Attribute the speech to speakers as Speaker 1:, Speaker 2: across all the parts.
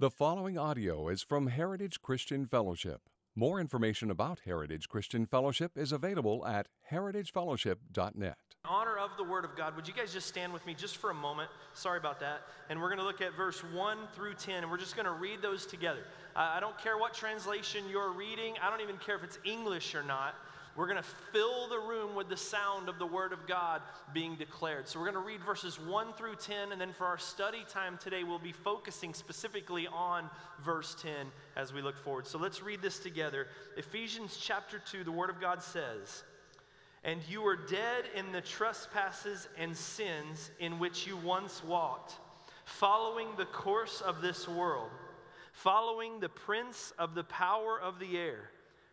Speaker 1: The following audio is from Heritage Christian Fellowship. More information about Heritage Christian Fellowship is available at heritagefellowship.net.
Speaker 2: In honor of the Word of God, would you guys just stand with me just for a moment? Sorry about that. And we're going to look at verse 1 through 10, and we're just going to read those together. I don't care what translation you're reading, I don't even care if it's English or not. We're going to fill the room with the sound of the Word of God being declared. So we're going to read verses 1 through 10, and then for our study time today, we'll be focusing specifically on verse 10 as we look forward. So let's read this together. Ephesians chapter 2, the Word of God says, And you were dead in the trespasses and sins in which you once walked, following the course of this world, following the prince of the power of the air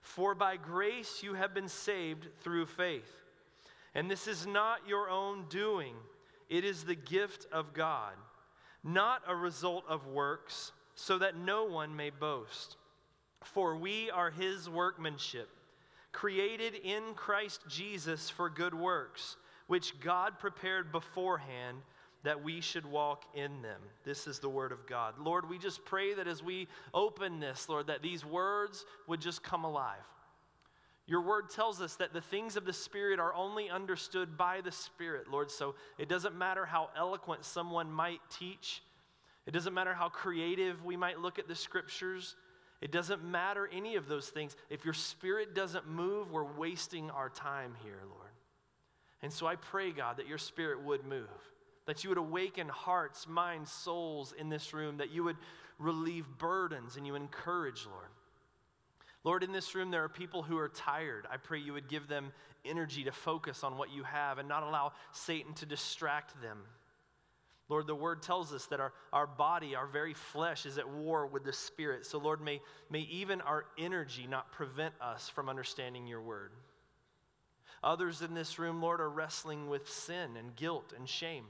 Speaker 2: For by grace you have been saved through faith. And this is not your own doing, it is the gift of God, not a result of works, so that no one may boast. For we are his workmanship, created in Christ Jesus for good works, which God prepared beforehand that we should walk in them. This is the word of God. Lord, we just pray that as we open this, Lord, that these words would just come alive. Your word tells us that the things of the Spirit are only understood by the Spirit, Lord. So it doesn't matter how eloquent someone might teach, it doesn't matter how creative we might look at the scriptures. It doesn't matter any of those things. If your spirit doesn't move, we're wasting our time here, Lord. And so I pray, God, that your spirit would move that you would awaken hearts, minds, souls in this room, that you would relieve burdens and you encourage, Lord. Lord, in this room, there are people who are tired. I pray you would give them energy to focus on what you have and not allow Satan to distract them. Lord, the word tells us that our, our body, our very flesh, is at war with the spirit. So, Lord, may, may even our energy not prevent us from understanding your word. Others in this room, Lord, are wrestling with sin and guilt and shame.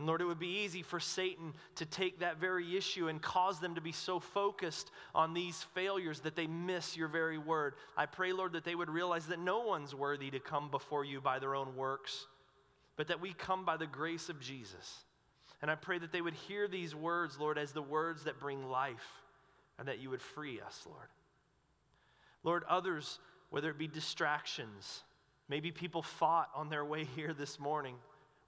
Speaker 2: And Lord, it would be easy for Satan to take that very issue and cause them to be so focused on these failures that they miss your very word. I pray, Lord, that they would realize that no one's worthy to come before you by their own works, but that we come by the grace of Jesus. And I pray that they would hear these words, Lord, as the words that bring life, and that you would free us, Lord. Lord, others, whether it be distractions, maybe people fought on their way here this morning.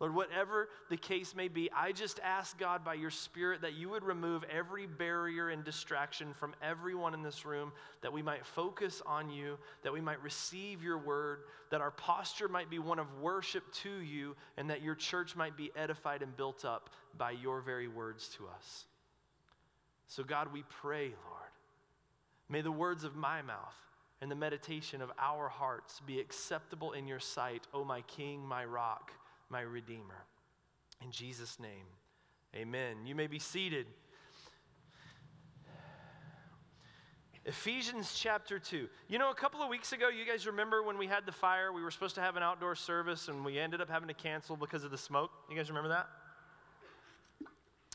Speaker 2: Lord, whatever the case may be, I just ask God by your Spirit that you would remove every barrier and distraction from everyone in this room, that we might focus on you, that we might receive your word, that our posture might be one of worship to you, and that your church might be edified and built up by your very words to us. So, God, we pray, Lord, may the words of my mouth and the meditation of our hearts be acceptable in your sight, O my King, my rock my Redeemer. In Jesus' name, amen. You may be seated. Ephesians chapter 2. You know, a couple of weeks ago, you guys remember when we had the fire? We were supposed to have an outdoor service and we ended up having to cancel because of the smoke. You guys remember that?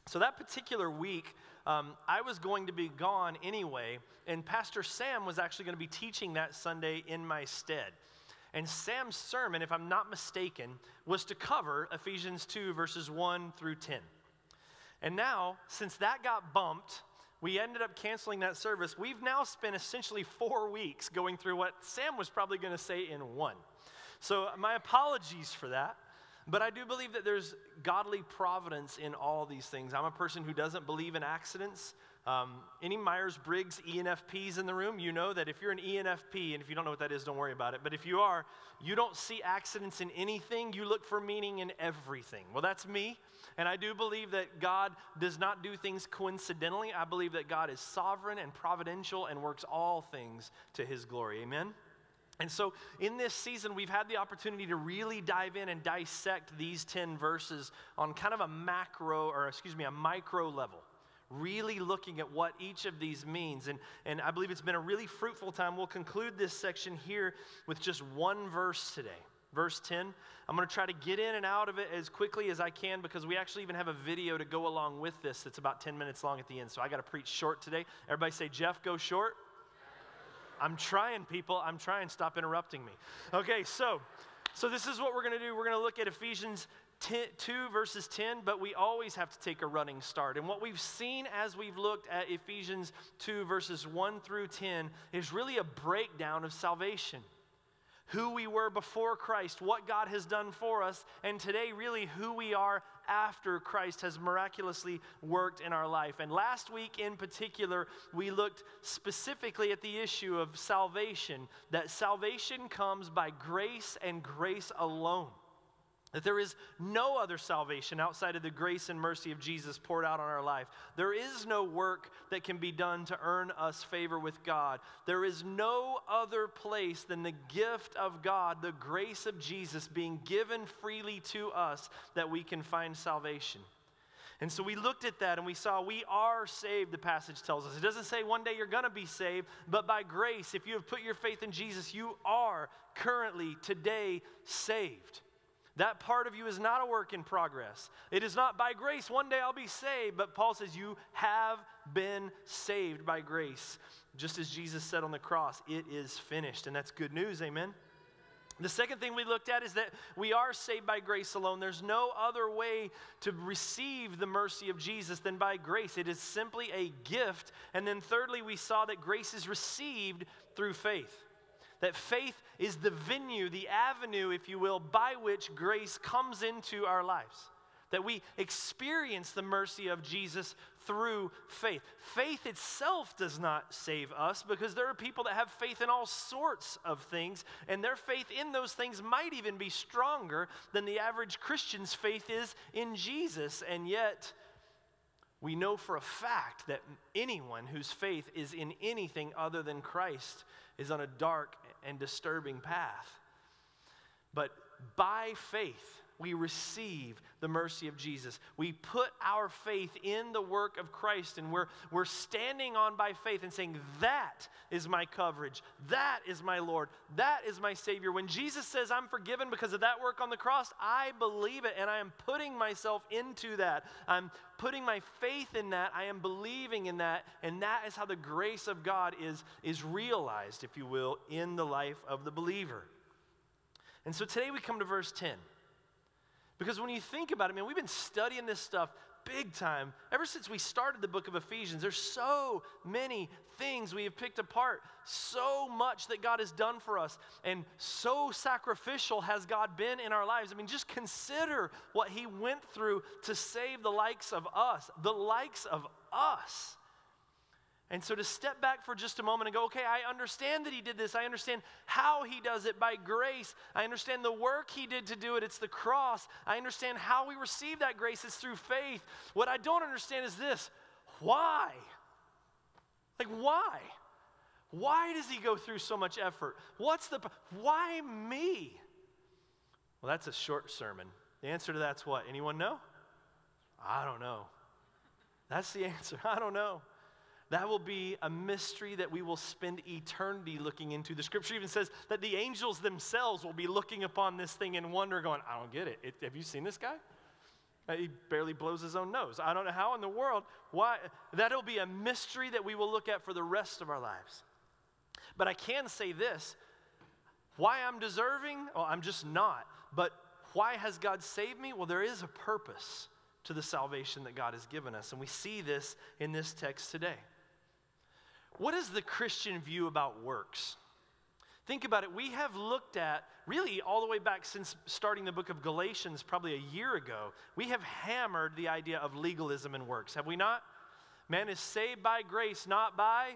Speaker 2: So, that particular week, um, I was going to be gone anyway, and Pastor Sam was actually going to be teaching that Sunday in my stead. And Sam's sermon, if I'm not mistaken, was to cover Ephesians 2, verses 1 through 10. And now, since that got bumped, we ended up canceling that service. We've now spent essentially four weeks going through what Sam was probably going to say in one. So, my apologies for that. But I do believe that there's godly providence in all these things. I'm a person who doesn't believe in accidents. Um, any Myers Briggs ENFPs in the room, you know that if you're an ENFP, and if you don't know what that is, don't worry about it, but if you are, you don't see accidents in anything, you look for meaning in everything. Well, that's me, and I do believe that God does not do things coincidentally. I believe that God is sovereign and providential and works all things to his glory. Amen? And so, in this season, we've had the opportunity to really dive in and dissect these 10 verses on kind of a macro, or excuse me, a micro level really looking at what each of these means. And, and I believe it's been a really fruitful time. We'll conclude this section here with just one verse today. Verse 10. I'm going to try to get in and out of it as quickly as I can because we actually even have a video to go along with this that's about 10 minutes long at the end. So I got to preach short today. Everybody say, Jeff, go short. I'm trying, people. I'm trying. Stop interrupting me. Okay, so so this is what we're going to do. We're going to look at Ephesians 10, 2 verses 10, but we always have to take a running start. And what we've seen as we've looked at Ephesians 2 verses 1 through 10 is really a breakdown of salvation. Who we were before Christ, what God has done for us, and today, really, who we are after Christ has miraculously worked in our life. And last week in particular, we looked specifically at the issue of salvation that salvation comes by grace and grace alone. That there is no other salvation outside of the grace and mercy of Jesus poured out on our life. There is no work that can be done to earn us favor with God. There is no other place than the gift of God, the grace of Jesus being given freely to us, that we can find salvation. And so we looked at that and we saw we are saved, the passage tells us. It doesn't say one day you're going to be saved, but by grace, if you have put your faith in Jesus, you are currently, today, saved. That part of you is not a work in progress. It is not by grace, one day I'll be saved. But Paul says, You have been saved by grace. Just as Jesus said on the cross, it is finished. And that's good news, amen? The second thing we looked at is that we are saved by grace alone. There's no other way to receive the mercy of Jesus than by grace. It is simply a gift. And then, thirdly, we saw that grace is received through faith. That faith is the venue, the avenue, if you will, by which grace comes into our lives. That we experience the mercy of Jesus through faith. Faith itself does not save us because there are people that have faith in all sorts of things, and their faith in those things might even be stronger than the average Christian's faith is in Jesus. And yet, we know for a fact that anyone whose faith is in anything other than Christ is on a dark and disturbing path. But by faith, we receive the mercy of Jesus. We put our faith in the work of Christ, and we're, we're standing on by faith and saying, That is my coverage. That is my Lord. That is my Savior. When Jesus says, I'm forgiven because of that work on the cross, I believe it, and I am putting myself into that. I'm putting my faith in that. I am believing in that, and that is how the grace of God is, is realized, if you will, in the life of the believer. And so today we come to verse 10. Because when you think about it, man, we've been studying this stuff big time ever since we started the book of Ephesians. There's so many things we have picked apart, so much that God has done for us, and so sacrificial has God been in our lives. I mean, just consider what He went through to save the likes of us, the likes of us. And so to step back for just a moment and go, okay, I understand that he did this. I understand how he does it by grace. I understand the work he did to do it. It's the cross. I understand how we receive that grace. It's through faith. What I don't understand is this why? Like, why? Why does he go through so much effort? What's the, why me? Well, that's a short sermon. The answer to that's what? Anyone know? I don't know. That's the answer. I don't know. That will be a mystery that we will spend eternity looking into. The scripture even says that the angels themselves will be looking upon this thing in wonder, going, I don't get it. it have you seen this guy? Uh, he barely blows his own nose. I don't know how in the world. Why? That'll be a mystery that we will look at for the rest of our lives. But I can say this why I'm deserving? Well, I'm just not. But why has God saved me? Well, there is a purpose to the salvation that God has given us. And we see this in this text today. What is the Christian view about works? Think about it. We have looked at, really, all the way back since starting the book of Galatians, probably a year ago, we have hammered the idea of legalism and works, have we not? Man is saved by grace, not by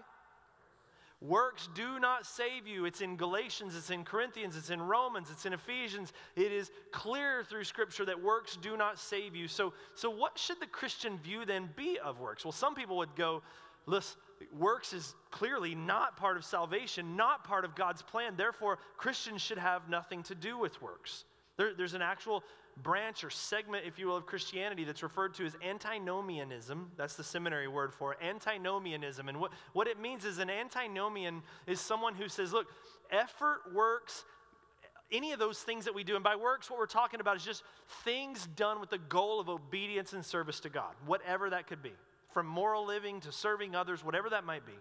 Speaker 2: Works do not save you. It's in Galatians, it's in Corinthians, it's in Romans, it's in Ephesians. It is clear through Scripture that works do not save you. So, so what should the Christian view then be of works? Well, some people would go, listen, works is clearly not part of salvation, not part of God's plan. Therefore, Christians should have nothing to do with works. There, there's an actual branch or segment, if you will, of Christianity that's referred to as antinomianism. That's the seminary word for it, antinomianism. And what, what it means is an antinomian is someone who says, look, effort, works, any of those things that we do, and by works, what we're talking about is just things done with the goal of obedience and service to God, whatever that could be, from moral living to serving others, whatever that might be.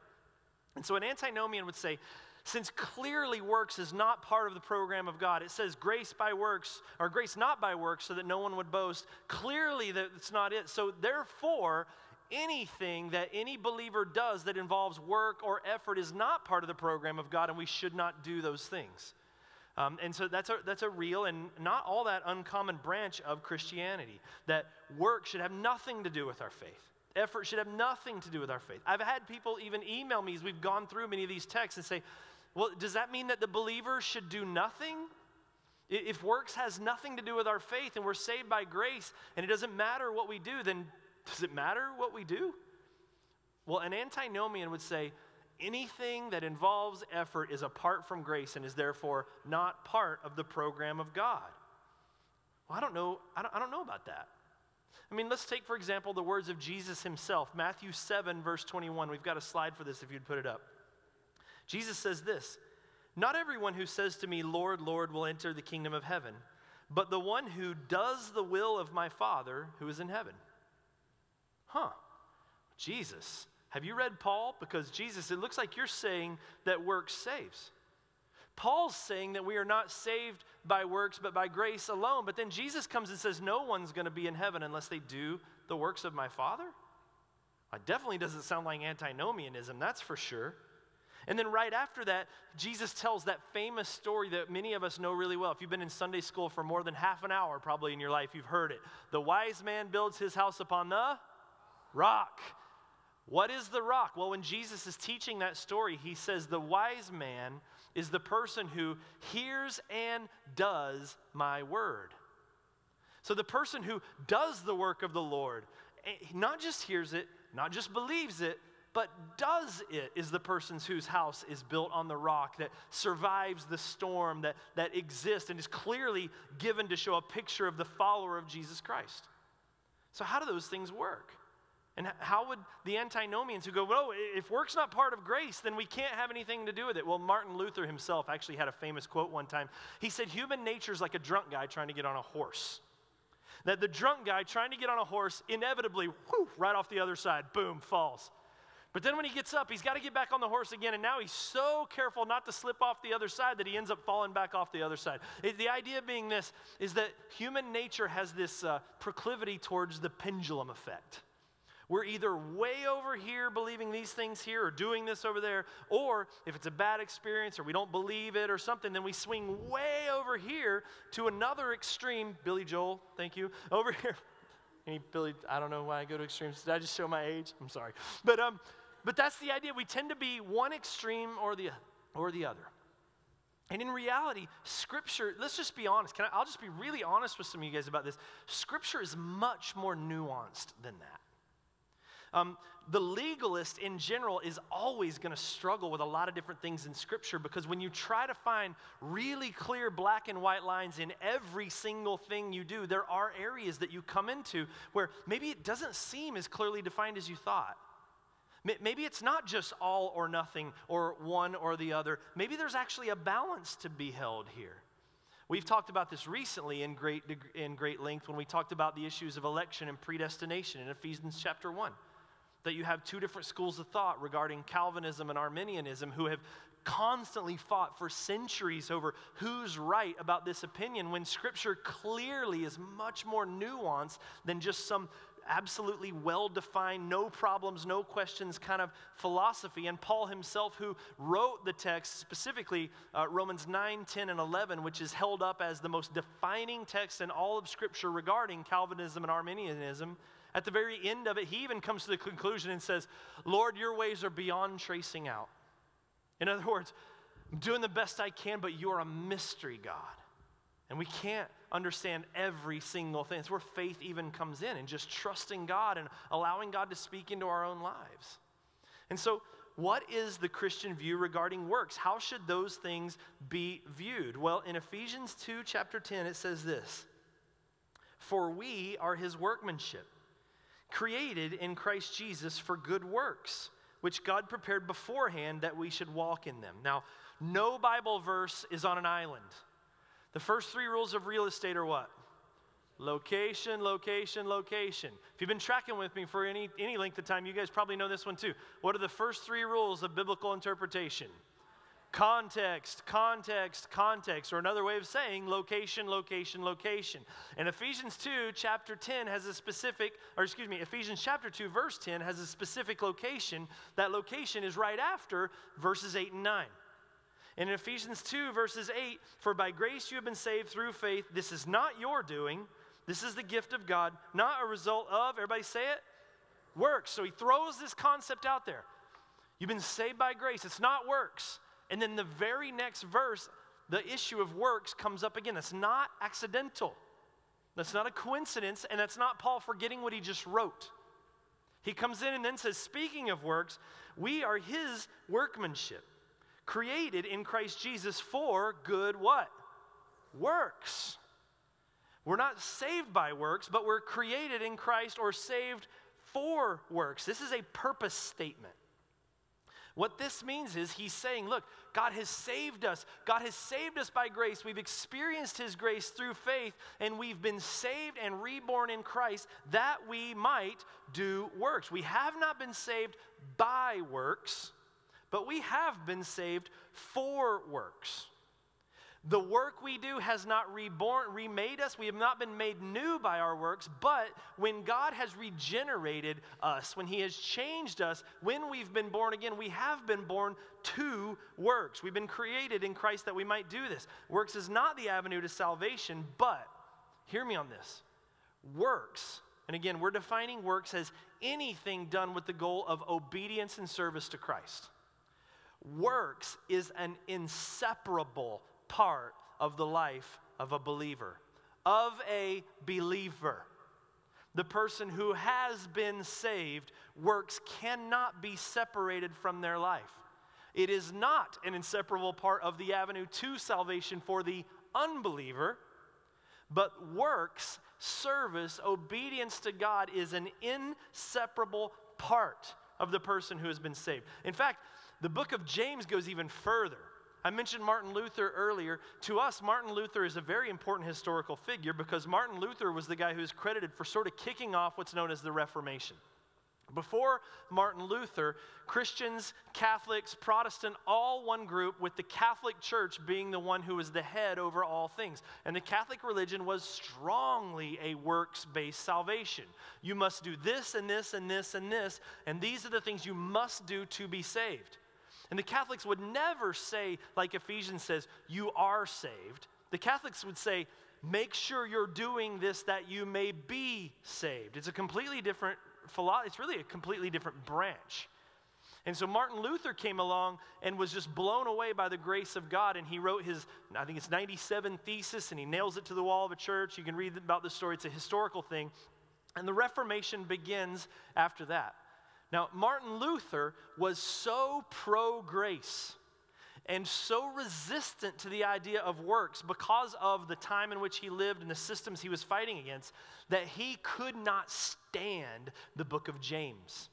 Speaker 2: And so an antinomian would say, since clearly works is not part of the program of God, it says grace by works, or grace not by works, so that no one would boast. Clearly, that's not it. So, therefore, anything that any believer does that involves work or effort is not part of the program of God, and we should not do those things. Um, and so that's a, that's a real and not all that uncommon branch of Christianity that work should have nothing to do with our faith. Effort should have nothing to do with our faith. I've had people even email me as we've gone through many of these texts and say, well, does that mean that the believer should do nothing? If works has nothing to do with our faith and we're saved by grace and it doesn't matter what we do, then does it matter what we do? Well, an antinomian would say anything that involves effort is apart from grace and is therefore not part of the program of God. Well, I don't know, I don't, I don't know about that. I mean, let's take, for example, the words of Jesus himself, Matthew 7, verse 21. We've got a slide for this if you'd put it up. Jesus says this Not everyone who says to me, Lord, Lord, will enter the kingdom of heaven, but the one who does the will of my Father who is in heaven. Huh. Jesus. Have you read Paul? Because Jesus, it looks like you're saying that works saves. Paul's saying that we are not saved by works but by grace alone. But then Jesus comes and says, No one's going to be in heaven unless they do the works of my Father. It definitely doesn't sound like antinomianism, that's for sure. And then right after that, Jesus tells that famous story that many of us know really well. If you've been in Sunday school for more than half an hour, probably in your life, you've heard it. The wise man builds his house upon the rock. What is the rock? Well, when Jesus is teaching that story, he says the wise man is the person who hears and does my word. So the person who does the work of the Lord, eh, not just hears it, not just believes it, but does it is the person whose house is built on the rock that survives the storm that, that exists and is clearly given to show a picture of the follower of Jesus Christ. So, how do those things work? And how would the antinomians who go, well, if work's not part of grace, then we can't have anything to do with it? Well, Martin Luther himself actually had a famous quote one time. He said, Human nature is like a drunk guy trying to get on a horse. That the drunk guy trying to get on a horse inevitably, whoo, right off the other side, boom, falls. But then when he gets up, he's got to get back on the horse again. And now he's so careful not to slip off the other side that he ends up falling back off the other side. It, the idea being this is that human nature has this uh, proclivity towards the pendulum effect. We're either way over here believing these things here or doing this over there, or if it's a bad experience or we don't believe it or something, then we swing way over here to another extreme. Billy Joel, thank you. Over here. Any Billy, I don't know why I go to extremes. Did I just show my age? I'm sorry. But um, but that's the idea. We tend to be one extreme or the, or the other. And in reality, Scripture, let's just be honest. Can I, I'll just be really honest with some of you guys about this. Scripture is much more nuanced than that. Um, the legalist in general is always going to struggle with a lot of different things in Scripture because when you try to find really clear black and white lines in every single thing you do, there are areas that you come into where maybe it doesn't seem as clearly defined as you thought. Maybe it's not just all or nothing or one or the other. Maybe there's actually a balance to be held here. We've talked about this recently in great, in great length when we talked about the issues of election and predestination in Ephesians chapter 1. That you have two different schools of thought regarding Calvinism and Arminianism who have constantly fought for centuries over who's right about this opinion when Scripture clearly is much more nuanced than just some absolutely well defined, no problems, no questions kind of philosophy. And Paul himself, who wrote the text, specifically uh, Romans 9, 10, and 11, which is held up as the most defining text in all of Scripture regarding Calvinism and Arminianism, At the very end of it, he even comes to the conclusion and says, Lord, your ways are beyond tracing out. In other words, I'm doing the best I can, but you are a mystery God. And we can't understand every single thing. It's where faith even comes in and just trusting God and allowing God to speak into our own lives. And so, what is the Christian view regarding works? How should those things be viewed? Well, in Ephesians 2, chapter 10, it says this For we are his workmanship, created in Christ Jesus for good works, which God prepared beforehand that we should walk in them. Now, no Bible verse is on an island. The first three rules of real estate are what? Location, location, location. If you've been tracking with me for any, any length of time, you guys probably know this one too. What are the first three rules of biblical interpretation? Context, context, context, or another way of saying location, location, location. And Ephesians 2, chapter 10, has a specific, or excuse me, Ephesians chapter 2, verse 10 has a specific location. That location is right after verses 8 and 9. And in Ephesians 2, verses 8, for by grace you have been saved through faith. This is not your doing, this is the gift of God, not a result of, everybody say it, works. So he throws this concept out there. You've been saved by grace, it's not works. And then the very next verse, the issue of works comes up again. That's not accidental. That's not a coincidence, and that's not Paul forgetting what he just wrote. He comes in and then says, Speaking of works, we are his workmanship created in Christ Jesus for good what? Works. We're not saved by works, but we're created in Christ or saved for works. This is a purpose statement. What this means is he's saying, look, God has saved us. God has saved us by grace. We've experienced his grace through faith, and we've been saved and reborn in Christ that we might do works. We have not been saved by works, but we have been saved for works. The work we do has not reborn, remade us. We have not been made new by our works, but when God has regenerated us, when He has changed us, when we've been born again, we have been born to works. We've been created in Christ that we might do this. Works is not the avenue to salvation, but hear me on this works, and again, we're defining works as anything done with the goal of obedience and service to Christ. Works is an inseparable part of the life of a believer, of a believer. The person who has been saved, works cannot be separated from their life. It is not an inseparable part of the avenue to salvation for the unbeliever, but works, service, obedience to God is an inseparable part of the person who has been saved. In fact, the book of James goes even further. I mentioned Martin Luther earlier. To us, Martin Luther is a very important historical figure because Martin Luther was the guy who is credited for sort of kicking off what's known as the Reformation. Before Martin Luther, Christians, Catholics, Protestant, all one group, with the Catholic Church being the one who was the head over all things. And the Catholic religion was strongly a works based salvation. You must do this and this and this and this, and these are the things you must do to be saved. And the Catholics would never say, like Ephesians says, you are saved. The Catholics would say, make sure you're doing this that you may be saved. It's a completely different philosophy, it's really a completely different branch. And so Martin Luther came along and was just blown away by the grace of God. And he wrote his, I think it's 97 thesis, and he nails it to the wall of a church. You can read about the story, it's a historical thing. And the Reformation begins after that. Now, Martin Luther was so pro grace and so resistant to the idea of works because of the time in which he lived and the systems he was fighting against that he could not stand the book of James.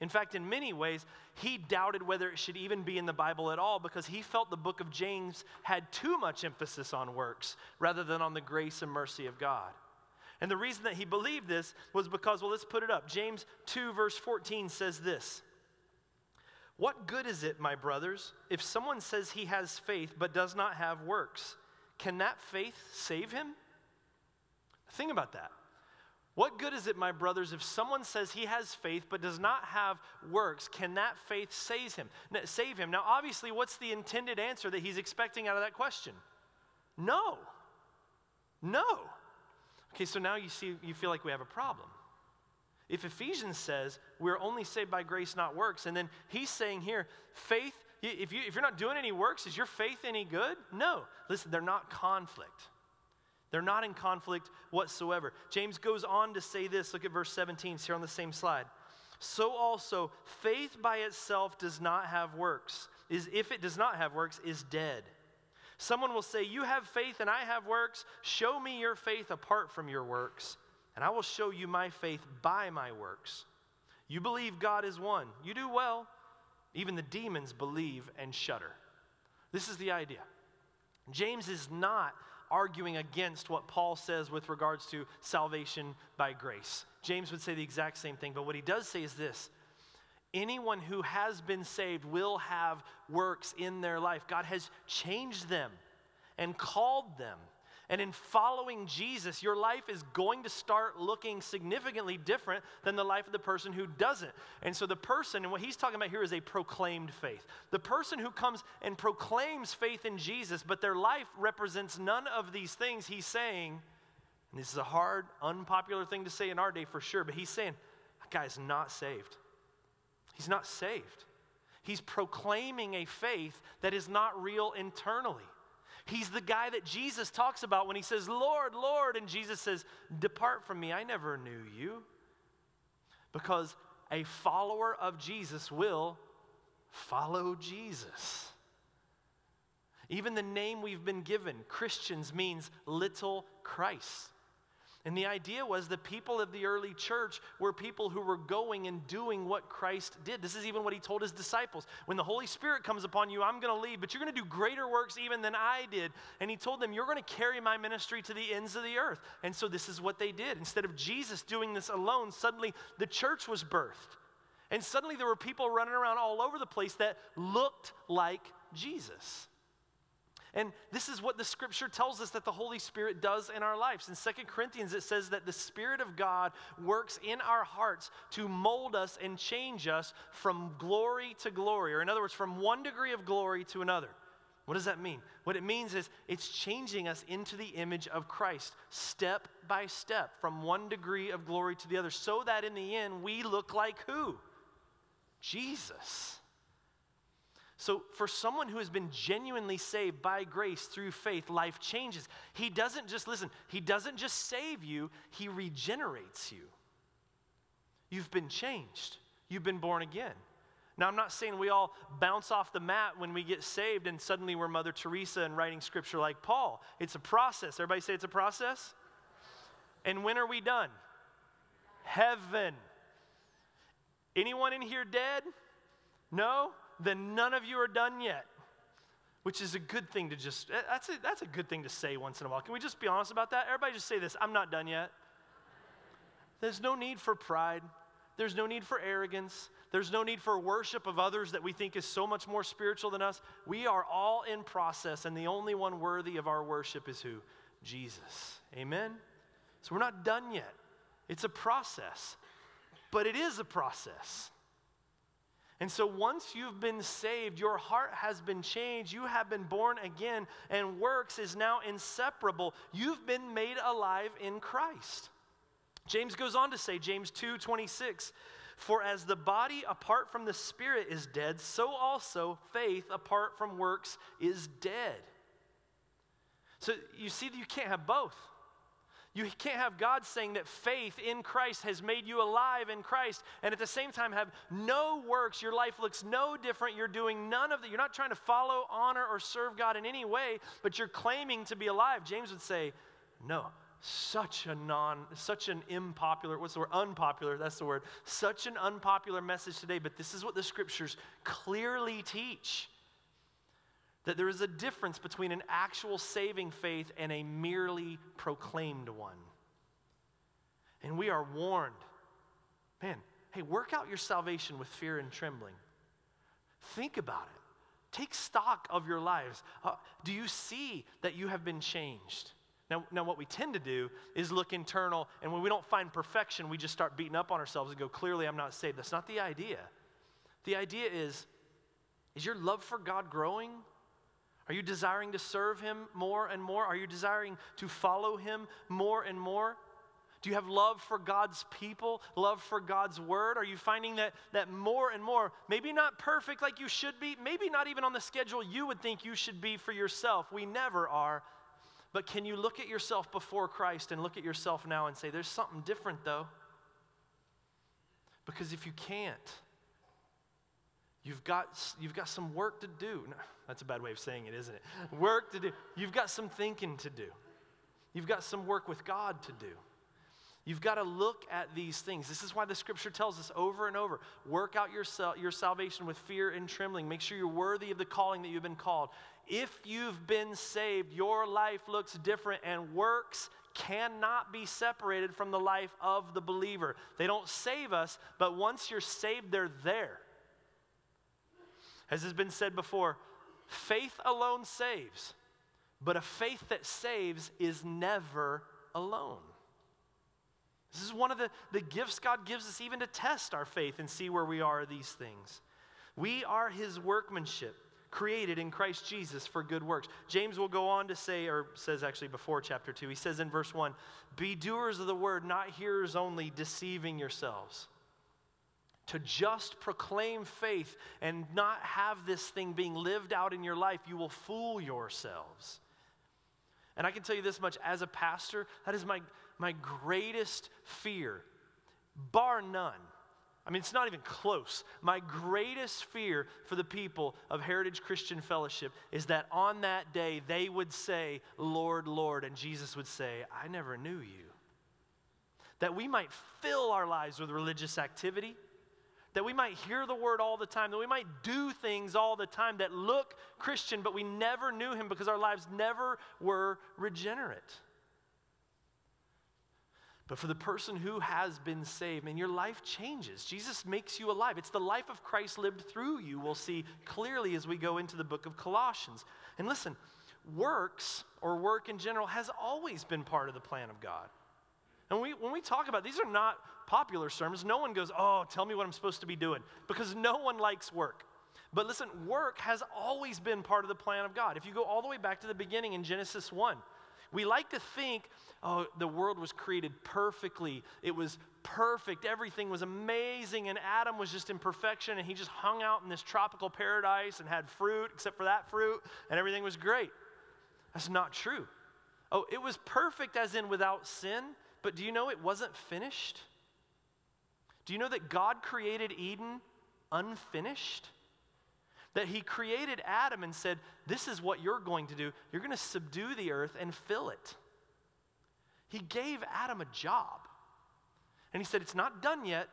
Speaker 2: In fact, in many ways, he doubted whether it should even be in the Bible at all because he felt the book of James had too much emphasis on works rather than on the grace and mercy of God. And the reason that he believed this was because, well, let's put it up. James 2, verse 14 says this What good is it, my brothers, if someone says he has faith but does not have works? Can that faith save him? Think about that. What good is it, my brothers, if someone says he has faith but does not have works? Can that faith save him? Save him. Now, obviously, what's the intended answer that he's expecting out of that question? No. No. Okay, so now you see, you feel like we have a problem. If Ephesians says we're only saved by grace, not works, and then he's saying here, faith, if, you, if you're not doing any works, is your faith any good? No. Listen, they're not conflict. They're not in conflict whatsoever. James goes on to say this. Look at verse 17, it's here on the same slide. So also, faith by itself does not have works. Is if it does not have works, is dead. Someone will say, You have faith and I have works. Show me your faith apart from your works, and I will show you my faith by my works. You believe God is one. You do well. Even the demons believe and shudder. This is the idea. James is not arguing against what Paul says with regards to salvation by grace. James would say the exact same thing, but what he does say is this anyone who has been saved will have works in their life. God has changed them and called them and in following Jesus, your life is going to start looking significantly different than the life of the person who doesn't. And so, the person, and what he's talking about here is a proclaimed faith. The person who comes and proclaims faith in Jesus, but their life represents none of these things, he's saying, and this is a hard, unpopular thing to say in our day for sure, but he's saying, that guy's not saved. He's not saved. He's proclaiming a faith that is not real internally. He's the guy that Jesus talks about when he says, Lord, Lord. And Jesus says, Depart from me, I never knew you. Because a follower of Jesus will follow Jesus. Even the name we've been given, Christians, means little Christ. And the idea was the people of the early church were people who were going and doing what Christ did. This is even what he told his disciples. When the Holy Spirit comes upon you, I'm going to leave, but you're going to do greater works even than I did. And he told them, You're going to carry my ministry to the ends of the earth. And so this is what they did. Instead of Jesus doing this alone, suddenly the church was birthed. And suddenly there were people running around all over the place that looked like Jesus. And this is what the scripture tells us that the Holy Spirit does in our lives. In Second Corinthians, it says that the Spirit of God works in our hearts to mold us and change us from glory to glory, or in other words, from one degree of glory to another. What does that mean? What it means is it's changing us into the image of Christ, step by step, from one degree of glory to the other, so that in the end we look like who? Jesus. So, for someone who has been genuinely saved by grace through faith, life changes. He doesn't just, listen, He doesn't just save you, He regenerates you. You've been changed, you've been born again. Now, I'm not saying we all bounce off the mat when we get saved and suddenly we're Mother Teresa and writing scripture like Paul. It's a process. Everybody say it's a process? And when are we done? Heaven. Anyone in here dead? No? Then none of you are done yet. Which is a good thing to just, eh, that's a, that's a good thing to say once in a while. Can we just be honest about that? Everybody just say this I'm not done yet. There's no need for pride. There's no need for arrogance. There's no need for worship of others that we think is so much more spiritual than us. We are all in process, and the only one worthy of our worship is who? Jesus. Amen? So we're not done yet. It's a process, but it is a process. And so once you've been saved, your heart has been changed, you have been born again, and works is now inseparable. You've been made alive in Christ. James goes on to say, James 2 26, for as the body apart from the spirit is dead, so also faith apart from works is dead. So you see, you can't have both. You can't have God saying that faith in Christ has made you alive in Christ and at the same time have no works. Your life looks no different. You're doing none of that. You're not trying to follow, honor, or serve God in any way, but you're claiming to be alive. James would say, no. Such a non, such an unpopular, what's the word? Unpopular, that's the word. Such an unpopular message today, but this is what the scriptures clearly teach that there is a difference between an actual saving faith and a merely proclaimed one. And we are warned man, hey, work out your salvation with fear and trembling. Think about it. Take stock of your lives. Uh, do you see that you have been changed? Now, now, what we tend to do is look internal, and when we don't find perfection, we just start beating up on ourselves and go, clearly, I'm not saved. That's not the idea. The idea is, is your love for God growing? Are you desiring to serve Him more and more? Are you desiring to follow Him more and more? Do you have love for God's people, love for God's word? Are you finding that, that more and more, maybe not perfect like you should be, maybe not even on the schedule you would think you should be for yourself? We never are. But can you look at yourself before Christ and look at yourself now and say, there's something different though? Because if you can't, you've got, you've got some work to do. No, that's a bad way of saying it, isn't it? Work to do. You've got some thinking to do. You've got some work with God to do. You've got to look at these things. This is why the scripture tells us over and over work out your, your salvation with fear and trembling. Make sure you're worthy of the calling that you've been called. If you've been saved, your life looks different, and works cannot be separated from the life of the believer. They don't save us, but once you're saved, they're there. As has been said before, faith alone saves, but a faith that saves is never alone. This is one of the, the gifts God gives us even to test our faith and see where we are these things. We are his workmanship, created in Christ Jesus for good works. James will go on to say, or says actually before chapter 2, he says in verse 1 Be doers of the word, not hearers only, deceiving yourselves. To just proclaim faith and not have this thing being lived out in your life, you will fool yourselves. And I can tell you this much as a pastor, that is my, my greatest fear, bar none. I mean, it's not even close. My greatest fear for the people of Heritage Christian Fellowship is that on that day they would say, Lord, Lord, and Jesus would say, I never knew you. That we might fill our lives with religious activity, that we might hear the word all the time, that we might do things all the time that look Christian, but we never knew him because our lives never were regenerate. But for the person who has been saved, man, your life changes. Jesus makes you alive. It's the life of Christ lived through you, we'll see clearly as we go into the book of Colossians. And listen, works or work in general has always been part of the plan of God. And we, when we talk about these are not popular sermons, no one goes, Oh, tell me what I'm supposed to be doing, because no one likes work. But listen, work has always been part of the plan of God. If you go all the way back to the beginning in Genesis 1, we like to think, oh, the world was created perfectly. It was perfect. Everything was amazing. And Adam was just in perfection. And he just hung out in this tropical paradise and had fruit, except for that fruit, and everything was great. That's not true. Oh, it was perfect as in without sin, but do you know it wasn't finished? Do you know that God created Eden unfinished? That he created Adam and said, This is what you're going to do. You're going to subdue the earth and fill it. He gave Adam a job. And he said, It's not done yet,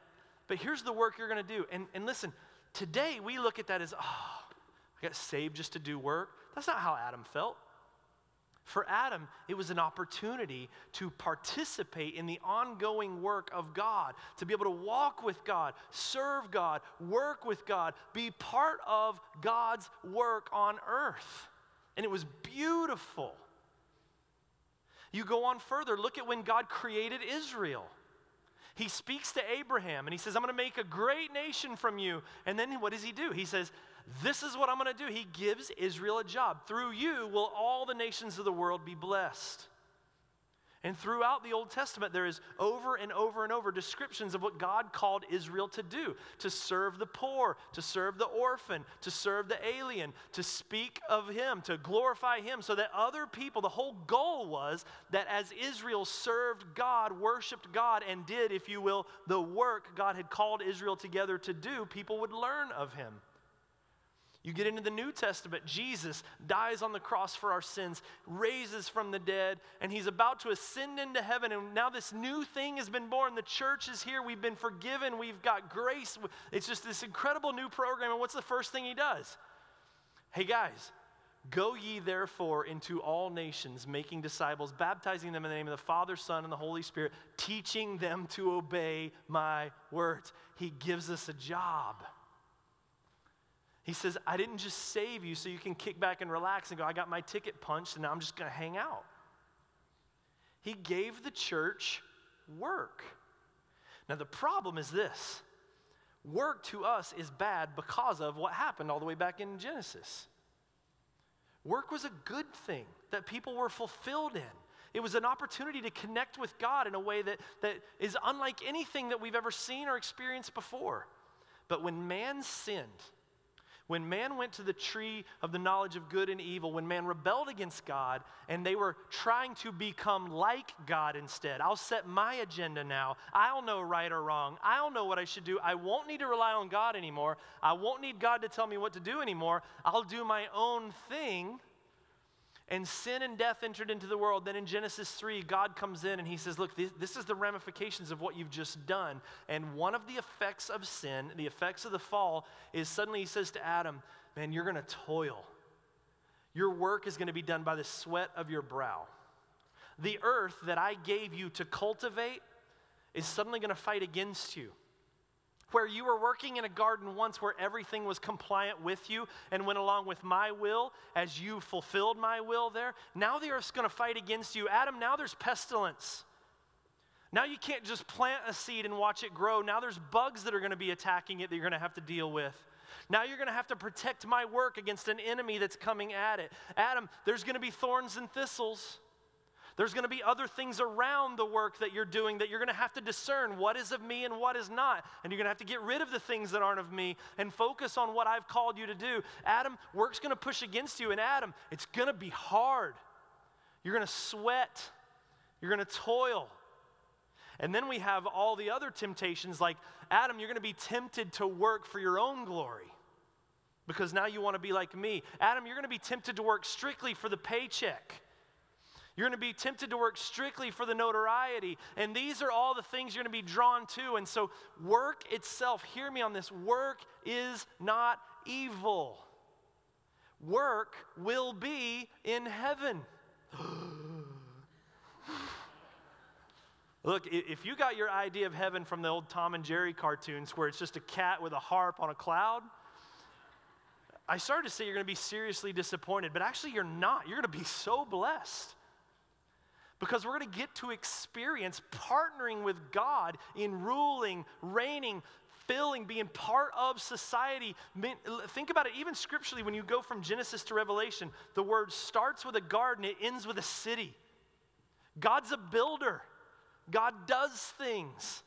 Speaker 2: but here's the work you're going to do. And, and listen, today we look at that as, Oh, I got saved just to do work. That's not how Adam felt. For Adam, it was an opportunity to participate in the ongoing work of God, to be able to walk with God, serve God, work with God, be part of God's work on earth. And it was beautiful. You go on further, look at when God created Israel. He speaks to Abraham and he says, I'm going to make a great nation from you. And then what does he do? He says, this is what I'm going to do. He gives Israel a job. Through you will all the nations of the world be blessed. And throughout the Old Testament, there is over and over and over descriptions of what God called Israel to do to serve the poor, to serve the orphan, to serve the alien, to speak of Him, to glorify Him, so that other people, the whole goal was that as Israel served God, worshiped God, and did, if you will, the work God had called Israel together to do, people would learn of Him. You get into the New Testament, Jesus dies on the cross for our sins, raises from the dead, and he's about to ascend into heaven. And now this new thing has been born. The church is here. We've been forgiven. We've got grace. It's just this incredible new program. And what's the first thing he does? Hey, guys, Go ye therefore into all nations, making disciples, baptizing them in the name of the Father, Son, and the Holy Spirit, teaching them to obey my words. He gives us a job. He says, I didn't just save you so you can kick back and relax and go, I got my ticket punched and now I'm just going to hang out. He gave the church work. Now, the problem is this work to us is bad because of what happened all the way back in Genesis. Work was a good thing that people were fulfilled in. it was an opportunity to connect with God in a way that, that is unlike anything that we've ever seen or experienced before. But when man sinned, when man went to the tree of the knowledge of good and evil, when man rebelled against God and they were trying to become like God instead, I'll set my agenda now. I'll know right or wrong. I'll know what I should do. I won't need to rely on God anymore. I won't need God to tell me what to do anymore. I'll do my own thing and sin and death entered into the world. Then in Genesis 3, God comes in and he says, Look, this, this, is the ramifications of what you've just done. And one of the effects of sin, the effects of the fall, is suddenly he says to Adam, Man, you're going to toil. Your work is going to be done by the sweat of your brow. The earth that I gave you to cultivate is suddenly going to fight against you where you were working in a garden once where everything was compliant with you and went along with my will as you fulfilled my will there, now the earth's going to fight against you. Adam, now there's pestilence. Now you can't just plant a seed and watch it grow. Now there's bugs that are going to be attacking it that you're going to have to deal with. Now you're going to have to protect my work against an enemy that's coming at it. Adam, there's going to be thorns and thistles. There's going to be other things around the work that you're doing that you're going to have to discern what is of me and what is not. And you're going to have to get rid of the things that aren't of me and focus on what I've called you to do. Adam, work's going to push against you. And Adam, it's going to be hard. You're going to sweat. You're going to toil. And then we have all the other temptations like, Adam, you're going to be tempted to work for your own glory because now you want to be like me. Adam, you're going to be tempted to work strictly for the paycheck. You're going to be tempted to work strictly for the notoriety. And these are all the things you're going to be drawn to. And so, work itself, hear me on this work is not evil. Work will be in heaven. Look, if you got your idea of heaven from the old Tom and Jerry cartoons where it's just a cat with a harp on a cloud, I started to say you're going to be seriously disappointed, but actually you're not. You're going to be so blessed because we're going to get to experience partnering with God in ruling, reigning, filling, being part of society. Think about it, even scripturally, when you go from Genesis to Revelation, the word starts with a garden, it ends with a city. God's a builder, God does things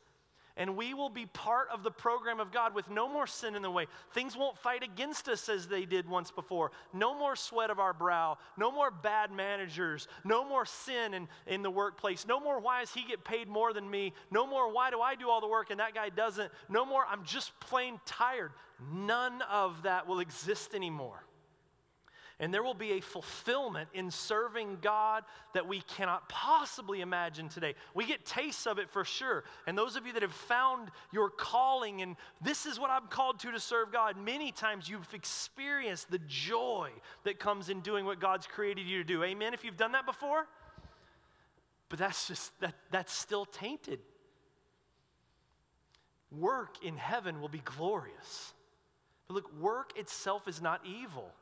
Speaker 2: and we will be part of the program of God with no more sin in the way. Things won't fight against us as they did once before. No more sweat of our brow. No more bad managers. No more sin in, in the workplace. No more why does he get paid more than me? No more why do I do all the work and that guy doesn't? No more I'm just plain tired. None of that will exist anymore. And there will be a fulfillment in serving God that we cannot possibly imagine today. We get tastes of it for sure. And those of you that have found your calling and this is what I'm called to to serve God, many times you've experienced the joy that comes in doing what God's created you to do. Amen. If you've done that before, but that's just that that's still tainted. Work in heaven will be glorious. But look, work itself is not evil.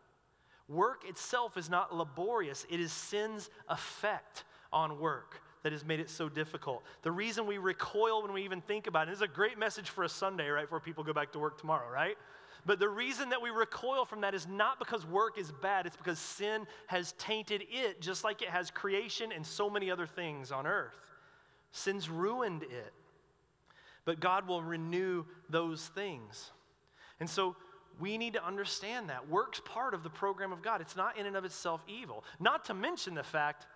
Speaker 2: Work itself is not laborious, it is sin's effect on work that has made it so difficult. The reason we recoil when we even think about it is a great message for a Sunday, right, before people go back to work tomorrow, right? But the reason that we recoil from that is not because work is bad, it's because sin has tainted it, just like it has creation and so many other things on earth. Sin's ruined it. But God will renew those things. And so we need to understand that. Work's part of the program of God. It's not in and of itself evil. Not to mention the fact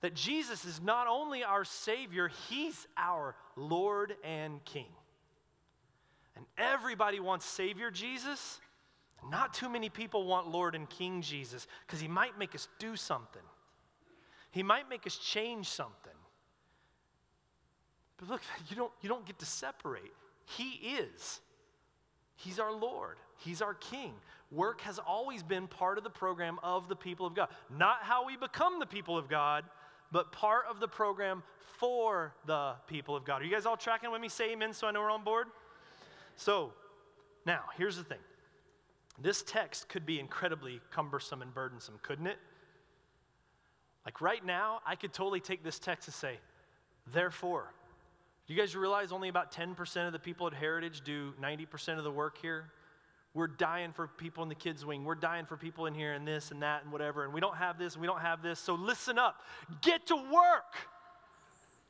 Speaker 2: that Jesus is not only our Savior, He's our Lord and King. And everybody wants Savior Jesus. Not too many people want Lord and King Jesus because He might make us do something, He might make us change something. But look, you don't, you don't get to separate. He is. He's our Lord. He's our king. Work has always been part of the program of the people of God. Not how we become the people of God, but part of the program for the people of God. Are you guys all tracking with me? Say amen so I know we're on board. So, now, here's the thing this text could be incredibly cumbersome and burdensome, couldn't it? Like right now, I could totally take this text and say, therefore, do you guys realize only about 10% of the people at Heritage do 90% of the work here? We're dying for people in the kids' wing. We're dying for people in here and this and that and whatever. And we don't have this and we don't have this. So listen up. Get to work.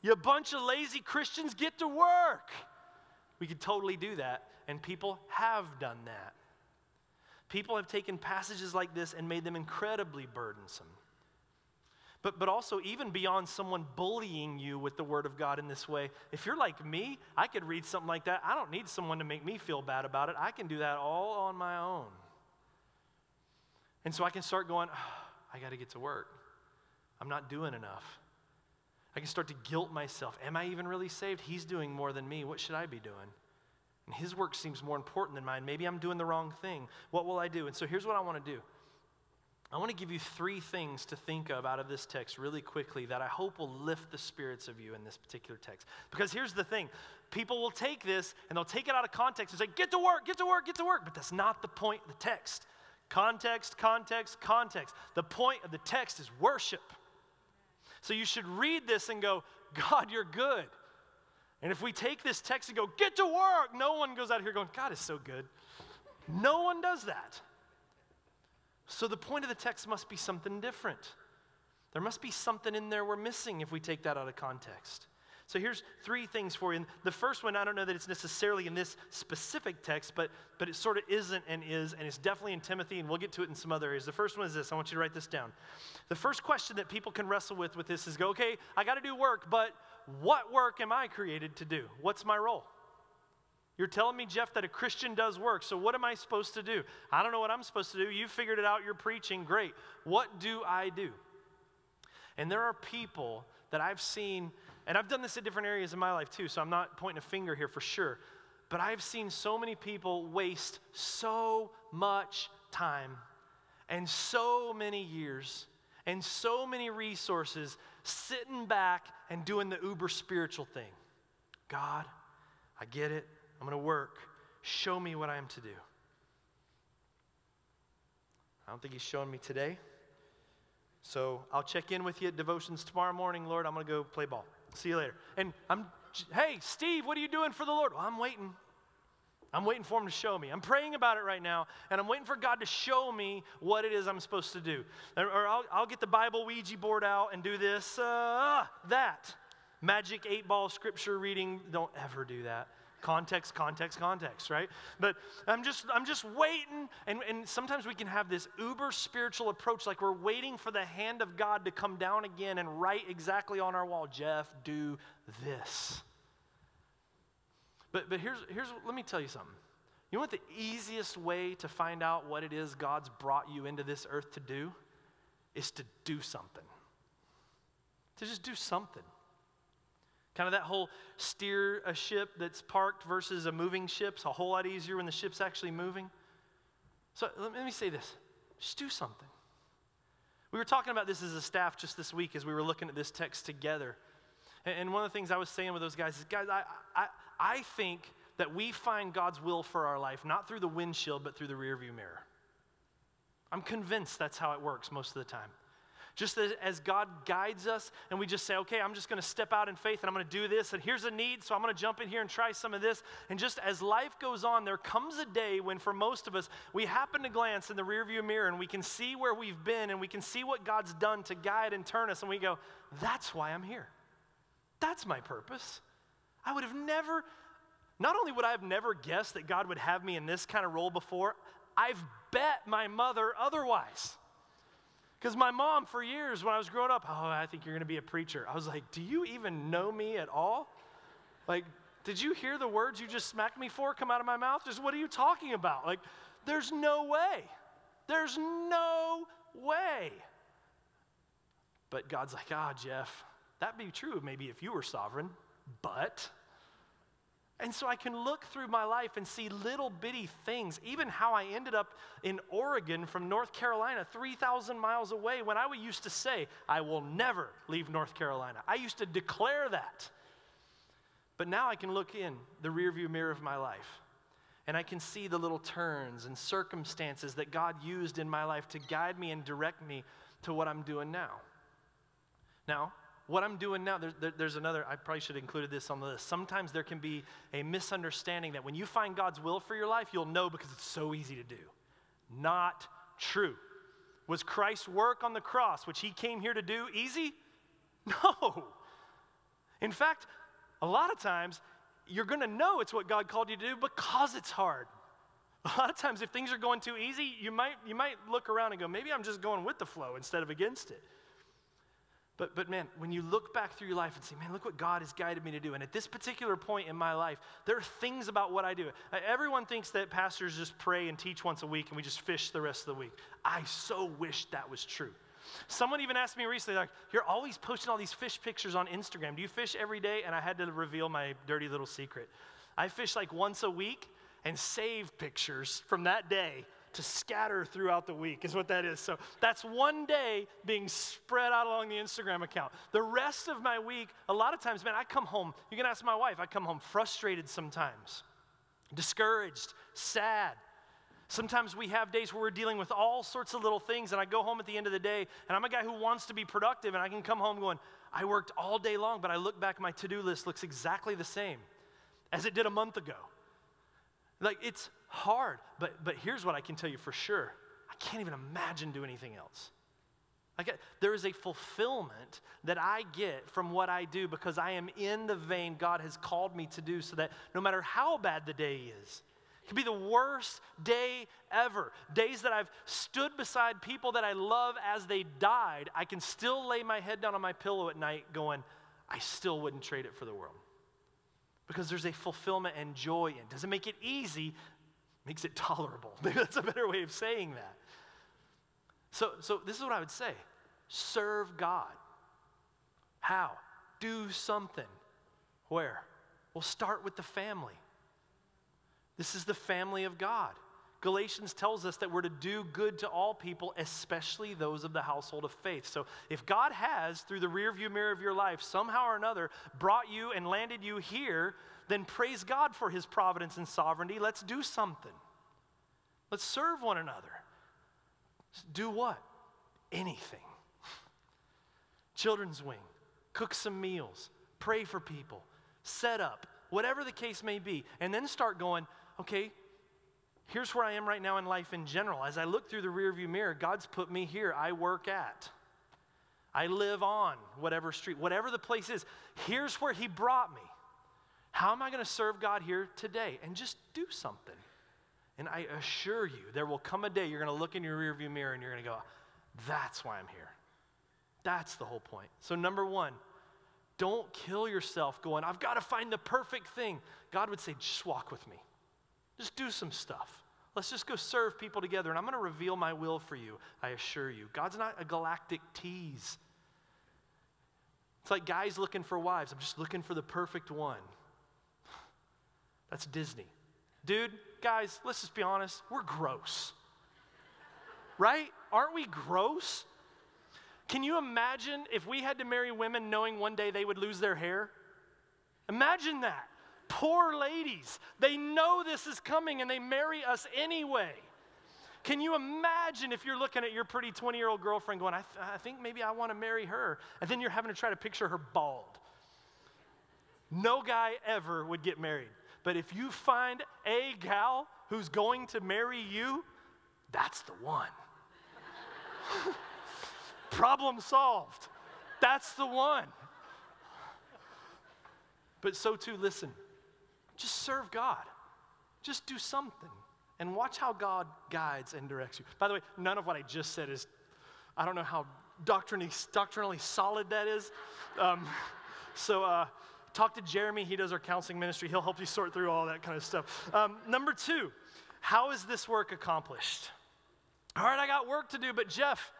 Speaker 2: You bunch of lazy Christians, get to work. We could totally do that. And people have done that. People have taken passages like this and made them incredibly burdensome. But, but also, even beyond someone bullying you with the Word of God in this way, if you're like me, I could read something like that. I don't need someone to make me feel bad about it. I can do that all on my own. And so I can start going, oh, I got to get to work. I'm not doing enough. I can start to guilt myself. Am I even really saved? He's doing more than me. What should I be doing? And his work seems more important than mine. Maybe I'm doing the wrong thing. What will I do? And so here's what I want to do I want to give you three things to think of out of this text really quickly that I hope will lift the spirits of you in this particular text. Because here's the thing people will take this and they'll take it out of context and say, get to work, get to work, get to work. But that's not the point of the text. Context, context, context. The point of the text is worship. So you should read this and go, God, you're good. And if we take this text and go, get to work, no one goes out here going, God is so good. No one does that. So the point of the text must be something different. There must be something in there we're missing if we take that out of context. So here's three things for you. the first one, I don't know that it's necessarily in this specific text, but, but it sort of isn't and is, and it's definitely in Timothy, and we'll get to it in some other areas. The first one is this. I want you to write this down. The first question that people can wrestle with with this is go, okay, I got to do work, but what work am I created to do? What's my role? You're telling me, Jeff, that a Christian does work. So what am I supposed to do? I don't know what I'm supposed to do. You figured it out. You're preaching. Great. What do I do? And there are people that I've seen, and I've done this in different areas in my life too, so I'm not pointing a finger here for sure. But I've seen so many people waste so much time and so many years and so many resources sitting back and doing the uber spiritual thing. God, I get it. I'm going to work. Show me what I am to do. I don't think he's showing me today. So I'll check in with you at devotions tomorrow morning, Lord. I'm going to go play ball. See you later. And I'm, hey, Steve, what are you doing for the Lord? Well, I'm waiting. I'm waiting for him to show me. I'm praying about it right now, and I'm waiting for God to show me what it is I'm supposed to do. Or I'll, I'll get the Bible Ouija board out and do this, uh, that. Magic eight ball scripture reading. Don't ever do that context context context right? But i'm just i'm just waiting and, and sometimes we can have this uber spiritual approach like we're waiting for the hand of god to come down again and write exactly on our wall jeff do this. But but here's here's let me tell you something. You know what the easiest way to find out what it is god's brought you into this earth to do? Is to do something. To just do something Kind of that whole steer a ship that's parked versus a moving ship's a whole lot easier when the ship's actually moving. So let me say this just do something. We were talking about this as a staff just this week as we were looking at this text together. And one of the things I was saying with those guys is, guys, I, I, I think that we find God's will for our life not through the windshield, but through the rearview mirror. I'm convinced that's how it works most of the time. Just as, God guides us, and we just say, okay, I'm just going to step out in faith and I'm going to do this, and here's a need, so I'm going to jump in here and try some of this. And just as life goes on, there comes a day when, for most of us, we happen to glance in the rearview mirror and we can see where we've been and we can see what God's done to guide and turn us, and we go, that's why I'm here. That's my purpose. I would have never, not only would I have never guessed that God would have me in this kind of role before, I've bet my mother otherwise. Because my mom, for years when I was growing up, oh, I think you're going to be a preacher. I was like, do you even know me at all? Like, did you hear the words you just smacked me for come out of my mouth? Just what are you talking about? Like, there's no way. There's no way. But God's like, ah, Jeff, that'd be true maybe if you were sovereign, but and so I can look through my life and see little bitty things, even how I ended up in Oregon from North Carolina, 3,000 miles away, when I used to say, I will never leave North Carolina. I used to declare that. But now I can look in the rearview mirror of my life and I can see the little turns and circumstances that God used in my life to guide me and direct me to what I'm doing now. Now, what I'm doing now, there, there, there's another, I probably should have included this on the list. Sometimes there can be a misunderstanding that when you find God's will for your life, you'll know because it's so easy to do. Not true. Was Christ's work on the cross, which he came here to do, easy? No. In fact, a lot of times you're going to know it's what God called you to do because it's hard. A lot of times, if things are going too easy, you might, you might look around and go, maybe I'm just going with the flow instead of against it. But, but man, when you look back through your life and say, man, look what God has guided me to do. And at this particular point in my life, there are things about what I do. Uh, everyone thinks that pastors just pray and teach once a week and we just fish the rest of the week. I so wish that was true. Someone even asked me recently, like, you're always posting all these fish pictures on Instagram. Do you fish every day? And I had to reveal my dirty little secret. I fish like once a week and save pictures from that day to scatter throughout the week, is what that is. So that's one day being spread out along the Instagram account. The rest of my week, a lot of times, man, I come home, you can ask my wife, I come home frustrated sometimes, discouraged, sad. Sometimes we have days where we're dealing with all sorts of little things, and I go home at the end of the day, and I'm a guy who wants to be productive, and I can come home going, I worked all day long, but I look back, my to do list looks exactly the same as it did a month ago. Like, it's hard. But, but here's what I can tell you for sure I can't even imagine doing anything else. Like, uh, there is a fulfillment that I get from what I do because I am in the vein God has called me to do so that no matter how bad the day is, it could be the worst day ever. Days that I've stood beside people that I love as they died, I can still lay my head down on my pillow at night going, I still wouldn't trade it for the world. Because there's a fulfillment and joy in. it. Doesn't make it easy, makes it tolerable. Maybe that's a better way of saying that. So, so this is what I would say serve God. How? Do something. Where? Well, start with the family. This is the family of God. Galatians tells us that we're to do good to all people, especially those of the household of faith. So, if God has, through the rearview mirror of your life, somehow or another brought you and landed you here, then praise God for his providence and sovereignty. Let's do something. Let's serve one another. Do what? Anything. Children's wing, cook some meals, pray for people, set up, whatever the case may be, and then start going, okay, here's where I am right now in life in general. As I look through the rearview mirror, God's put me here. I work at. I live on whatever street, whatever the place is. Here's where He brought me. How am I going to serve God here today? And just do something. And I assure you, there will come a day you're going to look in your rearview mirror and you're going to go, that's why I'm here. That's the whole point. So, number one, don't kill yourself going, I've got to find the perfect thing. God would say, just walk with me. Just do some stuff. Let's just go serve people together, and I'm going to reveal my will for you, I assure you. God's not a galactic tease. It's like guys looking for wives. I'm just looking for the perfect one. That's Disney. Dude, guys, let's just be honest, we're gross. right? Aren't we gross? Can you imagine if we had to marry women knowing one day they would lose their hair? Imagine that. Poor ladies. They know this is coming and they marry us anyway. Can you imagine if you're looking at your pretty 20 year old girlfriend going, I, th- I think maybe I want to marry her, and then you're having to try to picture her bald? No guy ever would get married. But if you find a gal who's going to marry you, that's the one. Problem solved. That's the one. But so too, listen, just serve God. Just do something and watch how God guides and directs you. By the way, none of what I just said is, I don't know how doctrinally, doctrinally solid that is. Um, so, uh, Talk to Jeremy, he does our counseling ministry. He'll help you sort through all that kind of stuff. Um, number two, how is this work accomplished? All right, I got work to do, but Jeff,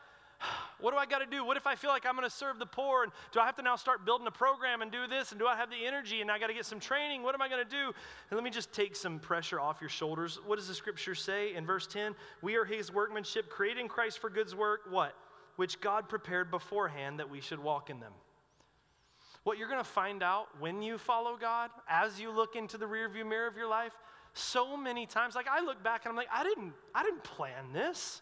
Speaker 2: what do I got to do? What if I feel like I'm going to serve the poor? And do I have to now start building a program and do this? And do I have the energy? And I got to get some training? What am I going to do? And let me just take some pressure off your shoulders. What does the scripture say in verse 10? We are his workmanship, created in Christ for goods work. What? Which God prepared beforehand that we should walk in them. What you're going to find out when you follow God, as you look into the rearview mirror of your life, so many times, like I look back and I'm like, I didn't, I didn't plan this.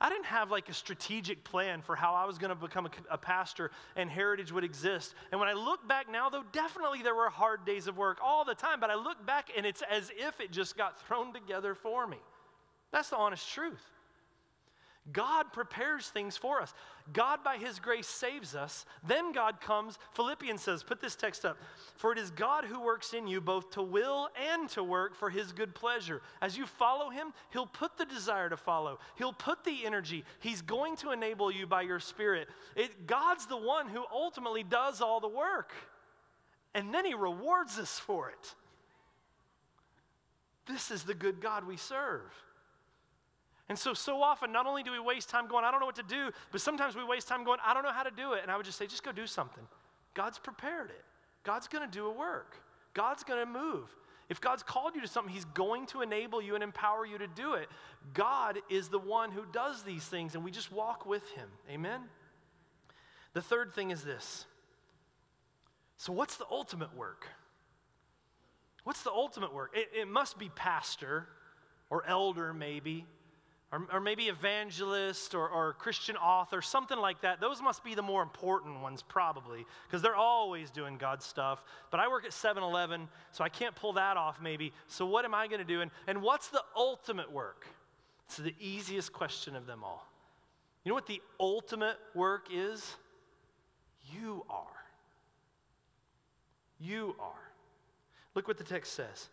Speaker 2: I didn't have like a strategic plan for how I was going to become a, a, pastor and Heritage would exist. And when I look back now, though, definitely there were hard days of work all the time, but I look back and it's as if it just got thrown together for me. That's the honest truth. God prepares things for us. God, by His grace, saves us. Then God comes. Philippians says, put this text up. For it is God who works in you both to will and to work for His good pleasure. As you follow Him, He'll put the desire to follow, He'll put the energy. He's going to enable you by your Spirit. It, God's the one who ultimately does all the work. And then He rewards us for it. This is the good God we serve. And so, so often, not only do we waste time going, I don't know what to do, but sometimes we waste time going, I don't know how to do it. And I would just say, just go do something. God's prepared it. God's going to do a work. God's going to move. If God's called you to something, He's going to enable you and empower you to do it. God is the one who does these things, and we just walk with Him. Amen? The third thing is this. So, what's the ultimate work? What's the ultimate work? It, it must be pastor or elder, maybe or, or maybe evangelist or, or Christian author, something like that. Those must be the more important ones, probably, because they're always doing God's stuff. But I work at 7 Eleven, so I can't pull that off, maybe. So, what am I going to do? And, and what's the ultimate work? It's the easiest question of them all. You know what the ultimate work is? You are. You are. Look what the text says.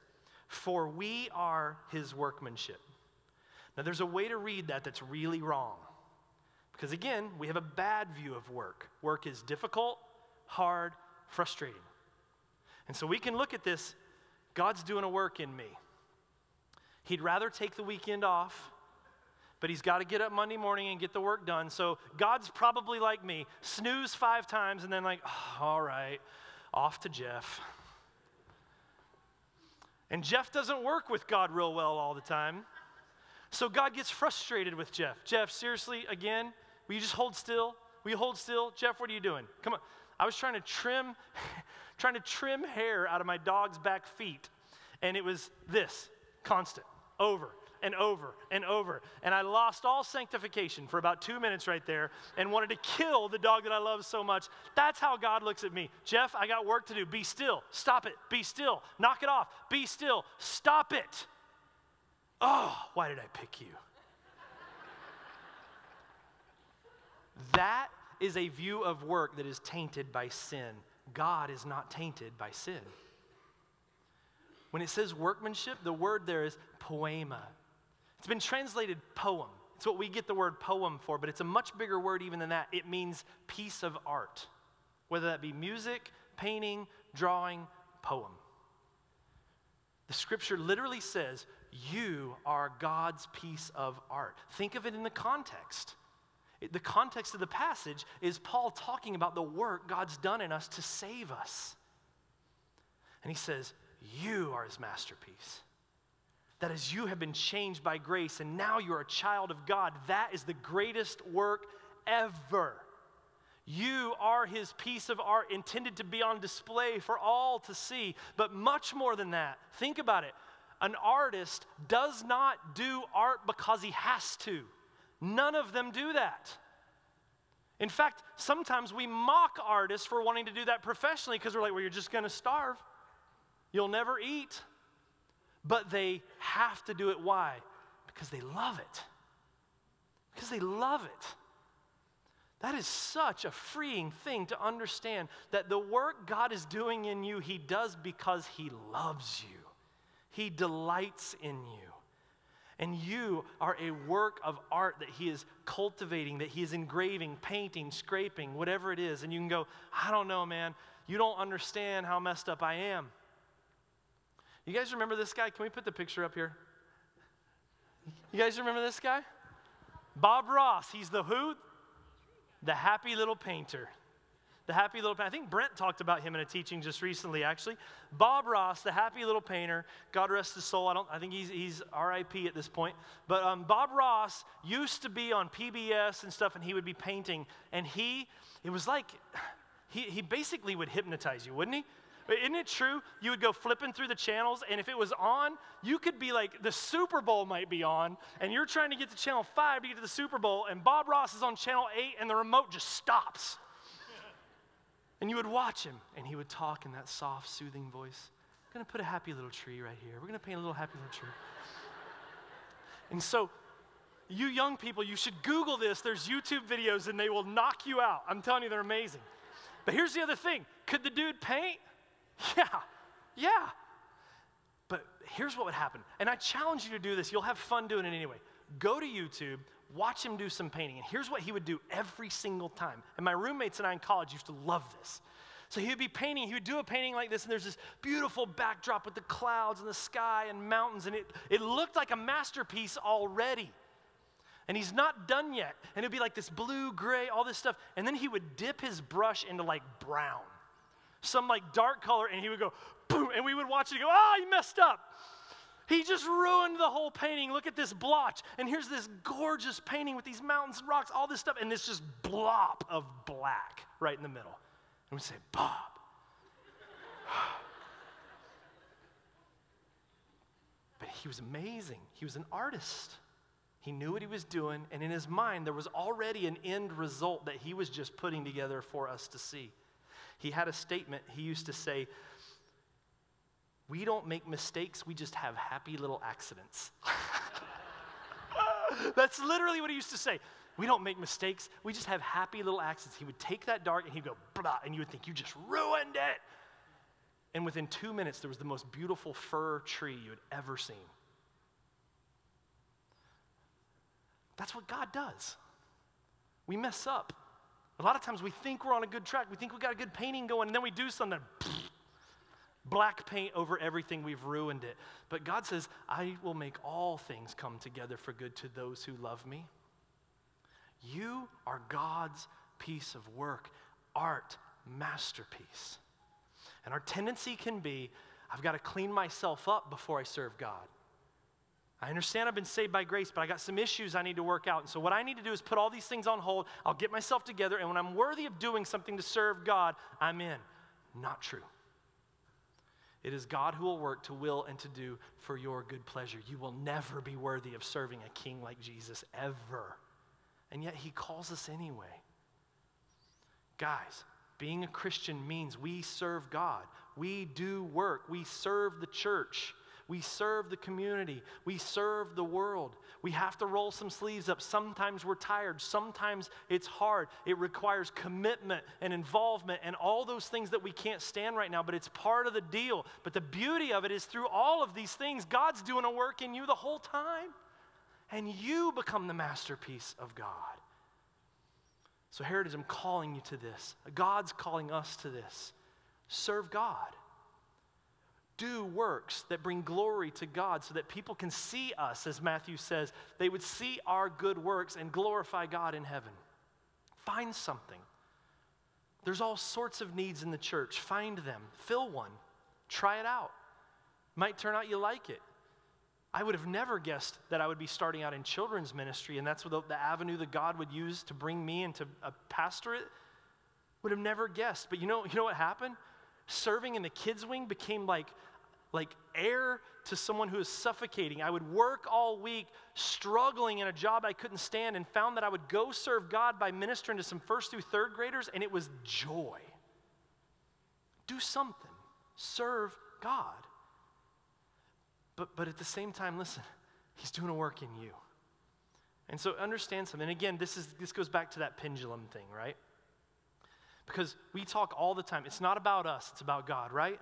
Speaker 2: For we are his workmanship now, there's a way to read that that's really wrong. Because again, we have a bad view of work. Work is difficult, hard, frustrating. And so we can look at this God's doing a work in me. He'd rather take the weekend off, but he's got to get up Monday morning and get the work done. So God's probably like me snooze five times and then, like, oh, all right, off to Jeff. And Jeff doesn't work with God real well all the time. So God gets frustrated with Jeff. Jeff, seriously, again, will you just hold still? Will you hold still? Jeff, what are you doing? Come on. I was trying to trim, trying to trim hair out of my dog's back feet. And it was this constant, over and over and over. And I lost all sanctification for about two minutes right there and wanted to kill the dog that I love so much. That's how God looks at me. Jeff, I got work to do. Be still. Stop it. Be still. Knock it off. Be still. Stop it. Oh, why did I pick you? that is a view of work that is tainted by sin. God is not tainted by sin. When it says workmanship, the word there is poiema. It's been translated poem. It's what we get the word poem for, but it's a much bigger word even than that. It means piece of art, whether that be music, painting, drawing, poem. The scripture literally says you are God's piece of art. Think of it in the context. The context of the passage is Paul talking about the work God's done in us to save us. And he says, You are his masterpiece. That as you have been changed by grace and now you're a child of God, that is the greatest work ever. You are his piece of art intended to be on display for all to see. But much more than that, think about it an artist does not do art because he has to. None of them do that. In fact, sometimes we mock artists for wanting to do that professionally because we're like, well, you're just going to starve. You'll never eat. But they have to do it. Why? Because they love it. Because they love it. That is such a freeing thing to understand that the work God is doing in you, He does because He loves you. He delights in you. And you are a work of art that He is cultivating, that He is engraving, painting, scraping, whatever it is. And you can go, I don't know, man. You don't understand how messed up I am. You guys remember this guy? Can we put the picture up here? You guys remember this guy? Bob Ross. He's the who? The happy little painter the happy little painter. I think Brent talked about him in a teaching just recently, actually. Bob Ross, the happy little painter, God rest his soul. I don't. I think he's he's R.I.P. at this point. But um, Bob Ross used to be on PBS and stuff, and he would be painting, and he it was like he he basically would hypnotize you, wouldn't he? Isn't it true? You would go flipping through the channels, and if it was on, you could be like, the Super Bowl might be on, and you're trying to get to channel five to get to the Super Bowl, and Bob Ross is on channel eight, and the remote just stops. And you would watch him, and he would talk in that soft, soothing voice. I'm gonna put a happy little tree right here. We're gonna paint a little happy little tree. and so, you young people, you should Google this. There's YouTube videos, and they will knock you out. I'm telling you, they're amazing. But here's the other thing could the dude paint? Yeah, yeah. But here's what would happen. And I challenge you to do this. You'll have fun doing it anyway. Go to YouTube, watch him do some painting. And here's what he would do every single time. And my roommates and I in college used to love this. So he would be painting, he would do a painting like this, and there's this beautiful backdrop with the clouds and the sky and mountains, and it, it looked like a masterpiece already. And he's not done yet. And it'd be like this blue, gray, all this stuff. And then he would dip his brush into like brown some like dark color, and he would go, boom, and we would watch it go, ah, oh, he messed up. He just ruined the whole painting. Look at this blotch. And here's this gorgeous painting with these mountains and rocks, all this stuff, and this just blop of black right in the middle. And we say, Bob. but he was amazing. He was an artist. He knew what he was doing, and in his mind, there was already an end result that he was just putting together for us to see. He had a statement. He used to say, We don't make mistakes, we just have happy little accidents. That's literally what he used to say. We don't make mistakes, we just have happy little accidents. He would take that dart and he'd go, blah, and you would think, You just ruined it. And within two minutes, there was the most beautiful fir tree you had ever seen. That's what God does. We mess up. A lot of times we think we're on a good track. We think we got a good painting going, and then we do something. Black paint over everything, we've ruined it. But God says, I will make all things come together for good to those who love me. You are God's piece of work, art, masterpiece. And our tendency can be I've got to clean myself up before I serve God. I understand I've been saved by grace, but I got some issues I need to work out. And so, what I need to do is put all these things on hold. I'll get myself together, and when I'm worthy of doing something to serve God, I'm in. Not true. It is God who will work to will and to do for your good pleasure. You will never be worthy of serving a king like Jesus, ever. And yet, he calls us anyway. Guys, being a Christian means we serve God, we do work, we serve the church. We serve the community. We serve the world. We have to roll some sleeves up. Sometimes we're tired. Sometimes it's hard. It requires commitment and involvement and all those things that we can't stand right now, but it's part of the deal. But the beauty of it is through all of these things, God's doing a work in you the whole time. And you become the masterpiece of God. So, Heritage, I'm calling you to this. God's calling us to this. Serve God do works that bring glory to God so that people can see us, as Matthew says. They would see our good works and glorify God in heaven. Find something. There's all sorts of needs in the church. Find them, fill one, try it out. Might turn out you like it. I would have never guessed that I would be starting out in children's ministry, and that's the, the avenue that God would use to bring me into a uh, pastorate. Would have never guessed. But you know, you know what happened? Serving in the kids' wing became like like air to someone who is suffocating. I would work all week struggling in a job I couldn't stand and found that I would go serve God by ministering to some first through third graders, and it was joy. Do something, serve God. But, but at the same time, listen, He's doing a work in you. And so understand something. And again, this, is, this goes back to that pendulum thing, right? Because we talk all the time. It's not about us, it's about God, right?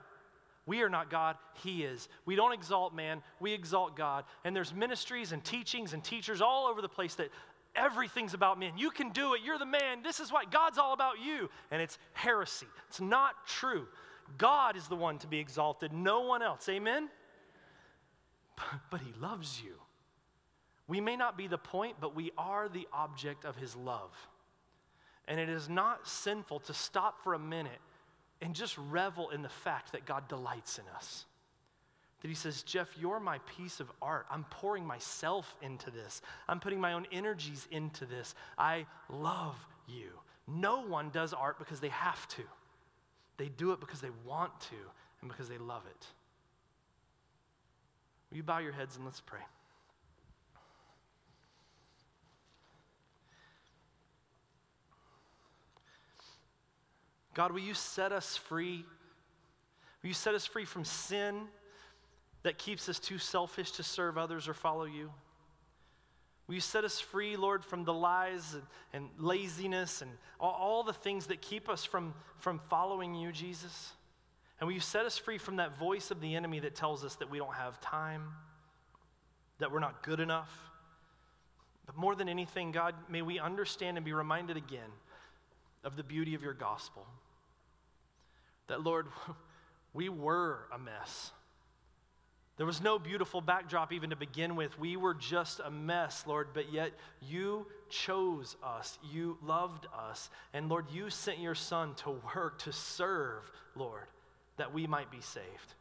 Speaker 2: We are not God, He is. We don't exalt man, we exalt God. And there's ministries and teachings and teachers all over the place that everything's about men. You can do it, you're the man. This is what God's all about you. And it's heresy, it's not true. God is the one to be exalted, no one else. Amen? But He loves you. We may not be the point, but we are the object of His love. And it is not sinful to stop for a minute and just revel in the fact that God delights in us. That He says, Jeff, you're my piece of art. I'm pouring myself into this, I'm putting my own energies into this. I love you. No one does art because they have to. They do it because they want to and because they love it. Will you bow your heads and let's pray? God, will you set us free? Will you set us free from sin that keeps us too selfish to serve others or follow you? Will you set us free, Lord, from the lies and, and laziness and all, all, the things that keep us from, from following you, Jesus? And will you set us free from that voice of the enemy that tells us that we don't have time, that we're not good enough? But more than anything, God, may we understand and be reminded again of the beauty of your gospel. That, Lord, we were a mess. There was no beautiful backdrop even to begin with. We were just a mess, Lord, but yet you chose us. You loved us. And Lord, you sent your Son to work, to serve, Lord, that we might be saved.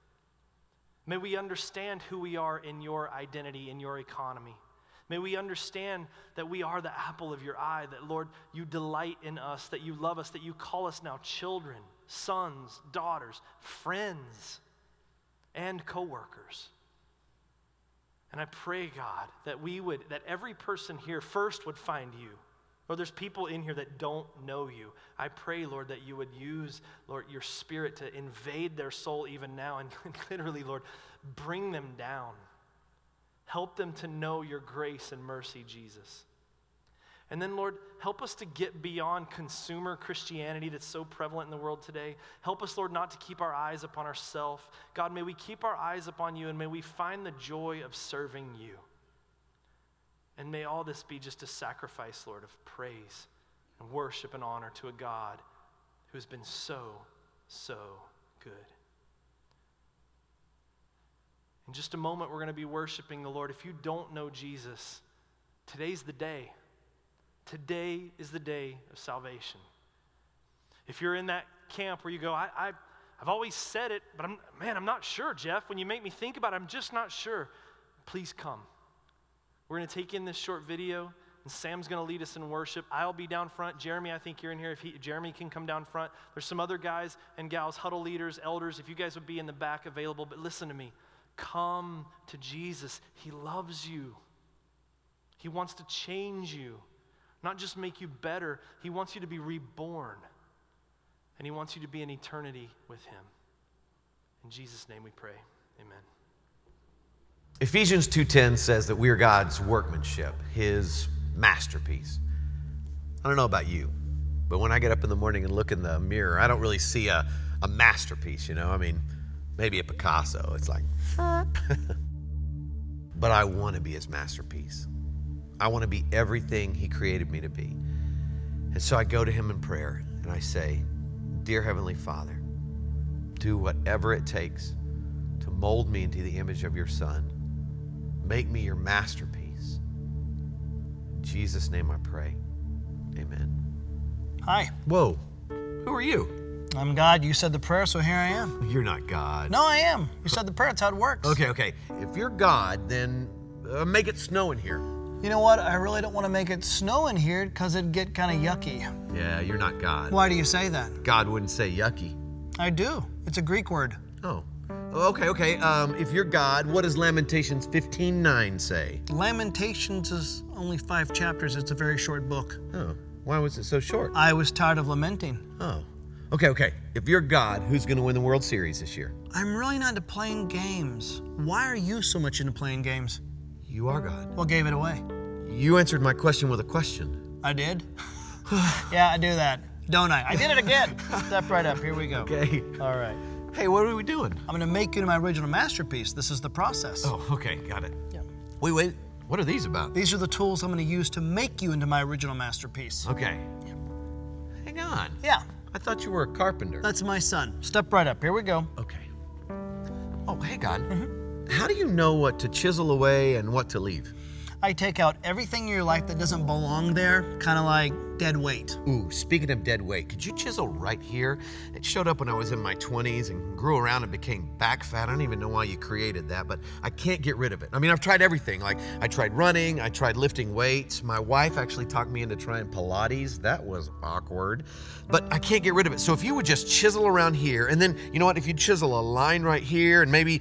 Speaker 2: May we understand who we are in your identity, in your economy. May we understand that we are the apple of your eye, that, Lord, you delight in us, that you love us, that you call us now children, sons, daughters, friends, and coworkers. And I pray, God, that we would, that every person here first would find you. Or there's people in here that don't know you. I pray, Lord, that you would use, Lord, your spirit to invade their soul even now and literally, Lord, bring them down. Help them to know your grace and mercy, Jesus. And then, Lord, help us to get beyond consumer Christianity that's so prevalent in the world today. Help us, Lord, not to keep our eyes upon ourselves. God, may we keep our eyes upon you and may we find the joy of serving you. And may all this be just a sacrifice, Lord, of praise and worship and honor to a God who has been so, so good. In just a moment, we're going to be worshiping the Lord. If you don't know Jesus, today's the day. Today is the day of salvation. If you're in that camp where you go, I, I, have always said it, but I'm, man, I'm not sure, Jeff. When you make me think about it, I'm just not sure. Please come. We're going to take in this short video, and Sam's going to lead us in worship. I'll be down front. Jeremy, I think you're in here. If he, Jeremy can come down front. There's some other guys and gals, huddle leaders, elders. If you guys would be in the back available, but listen to me. Come to Jesus. He loves you, He wants to change you, not just make you better. He wants you to be reborn, and He wants you to be in eternity with Him. In Jesus' name we pray. Amen.
Speaker 3: Ephesians 2:10 says that we are God's workmanship, his masterpiece. I don't know about you, but when I get up in the morning and look in the mirror, I don't really see a, a masterpiece, you know? I mean, maybe a Picasso. It's like, but I want to be his masterpiece. I want to be everything he created me to be. And so I go to him in prayer and I say, Dear Heavenly Father, do whatever it takes to mold me into the image of your Son. Make me your masterpiece. In Jesus' name I pray. Amen.
Speaker 4: Hi,
Speaker 3: Whoa, who are you?
Speaker 4: I'm God. You said the prayer, so here I am.
Speaker 3: You're not God.
Speaker 4: No, I am. You said the prayer. That's how it works.
Speaker 3: Okay, okay. If you're God, then uh, make it snow in here.
Speaker 4: You know what? I really don't want to make it snow in here because it'd get kind of yucky.
Speaker 3: Yeah, you're not God.
Speaker 4: Why do you say that?
Speaker 3: God wouldn't say yucky.
Speaker 4: I do. It's a Greek word.
Speaker 3: Oh. Okay, okay. Um, if you're God, what does Lamentations 15:9 say?
Speaker 4: Lamentations is only five chapters. It's a very short book.
Speaker 3: Oh, why was it so short?
Speaker 4: I was tired of lamenting.
Speaker 3: Oh. Okay, okay. If you're God, who's going to win the World Series this year?
Speaker 4: I'm really not into playing games. Why are you so much into playing games?
Speaker 3: You are God.
Speaker 4: What gave it away?
Speaker 3: You answered my question with a question.
Speaker 4: I did? yeah, I do that. Don't I? I did it again. Step right up. Here we go.
Speaker 3: Okay.
Speaker 4: All right.
Speaker 3: Hey, what are we doing?
Speaker 4: I'm going to make you into my original masterpiece. This is the process.
Speaker 3: Oh, okay, got it.
Speaker 4: Yeah.
Speaker 3: Wait, wait. What are these about?
Speaker 4: These are the tools I'm going to use to make you into my original masterpiece.
Speaker 3: Okay. Hang on.
Speaker 4: Yeah,
Speaker 3: I thought you were a carpenter.
Speaker 4: that's my son. Step right up. Here we go.
Speaker 3: Okay. Oh, hey, God. How do you know what to chisel away and what to leave?
Speaker 4: I take out everything in your life that doesn't belong there, kind of like dead weight.
Speaker 3: Ooh, speaking of dead weight, could you chisel right here? It showed up when I was in my 20s and grew around and became back fat. I don't even know why you created that, but I can't get rid of it. I mean, I've tried everything. Like, I tried running, I tried lifting weights. My wife actually talked me into trying Pilates. That was awkward, but I can't get rid of it. So if you would just chisel around here, and then, you know what, if you chisel a line right here and maybe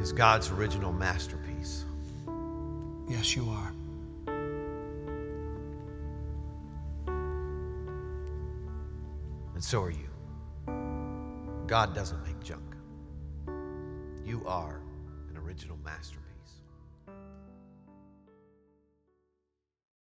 Speaker 3: is God's original masterpiece.
Speaker 4: Yes, you are.
Speaker 3: And so are you. God doesn't make junk. You are an original masterpiece.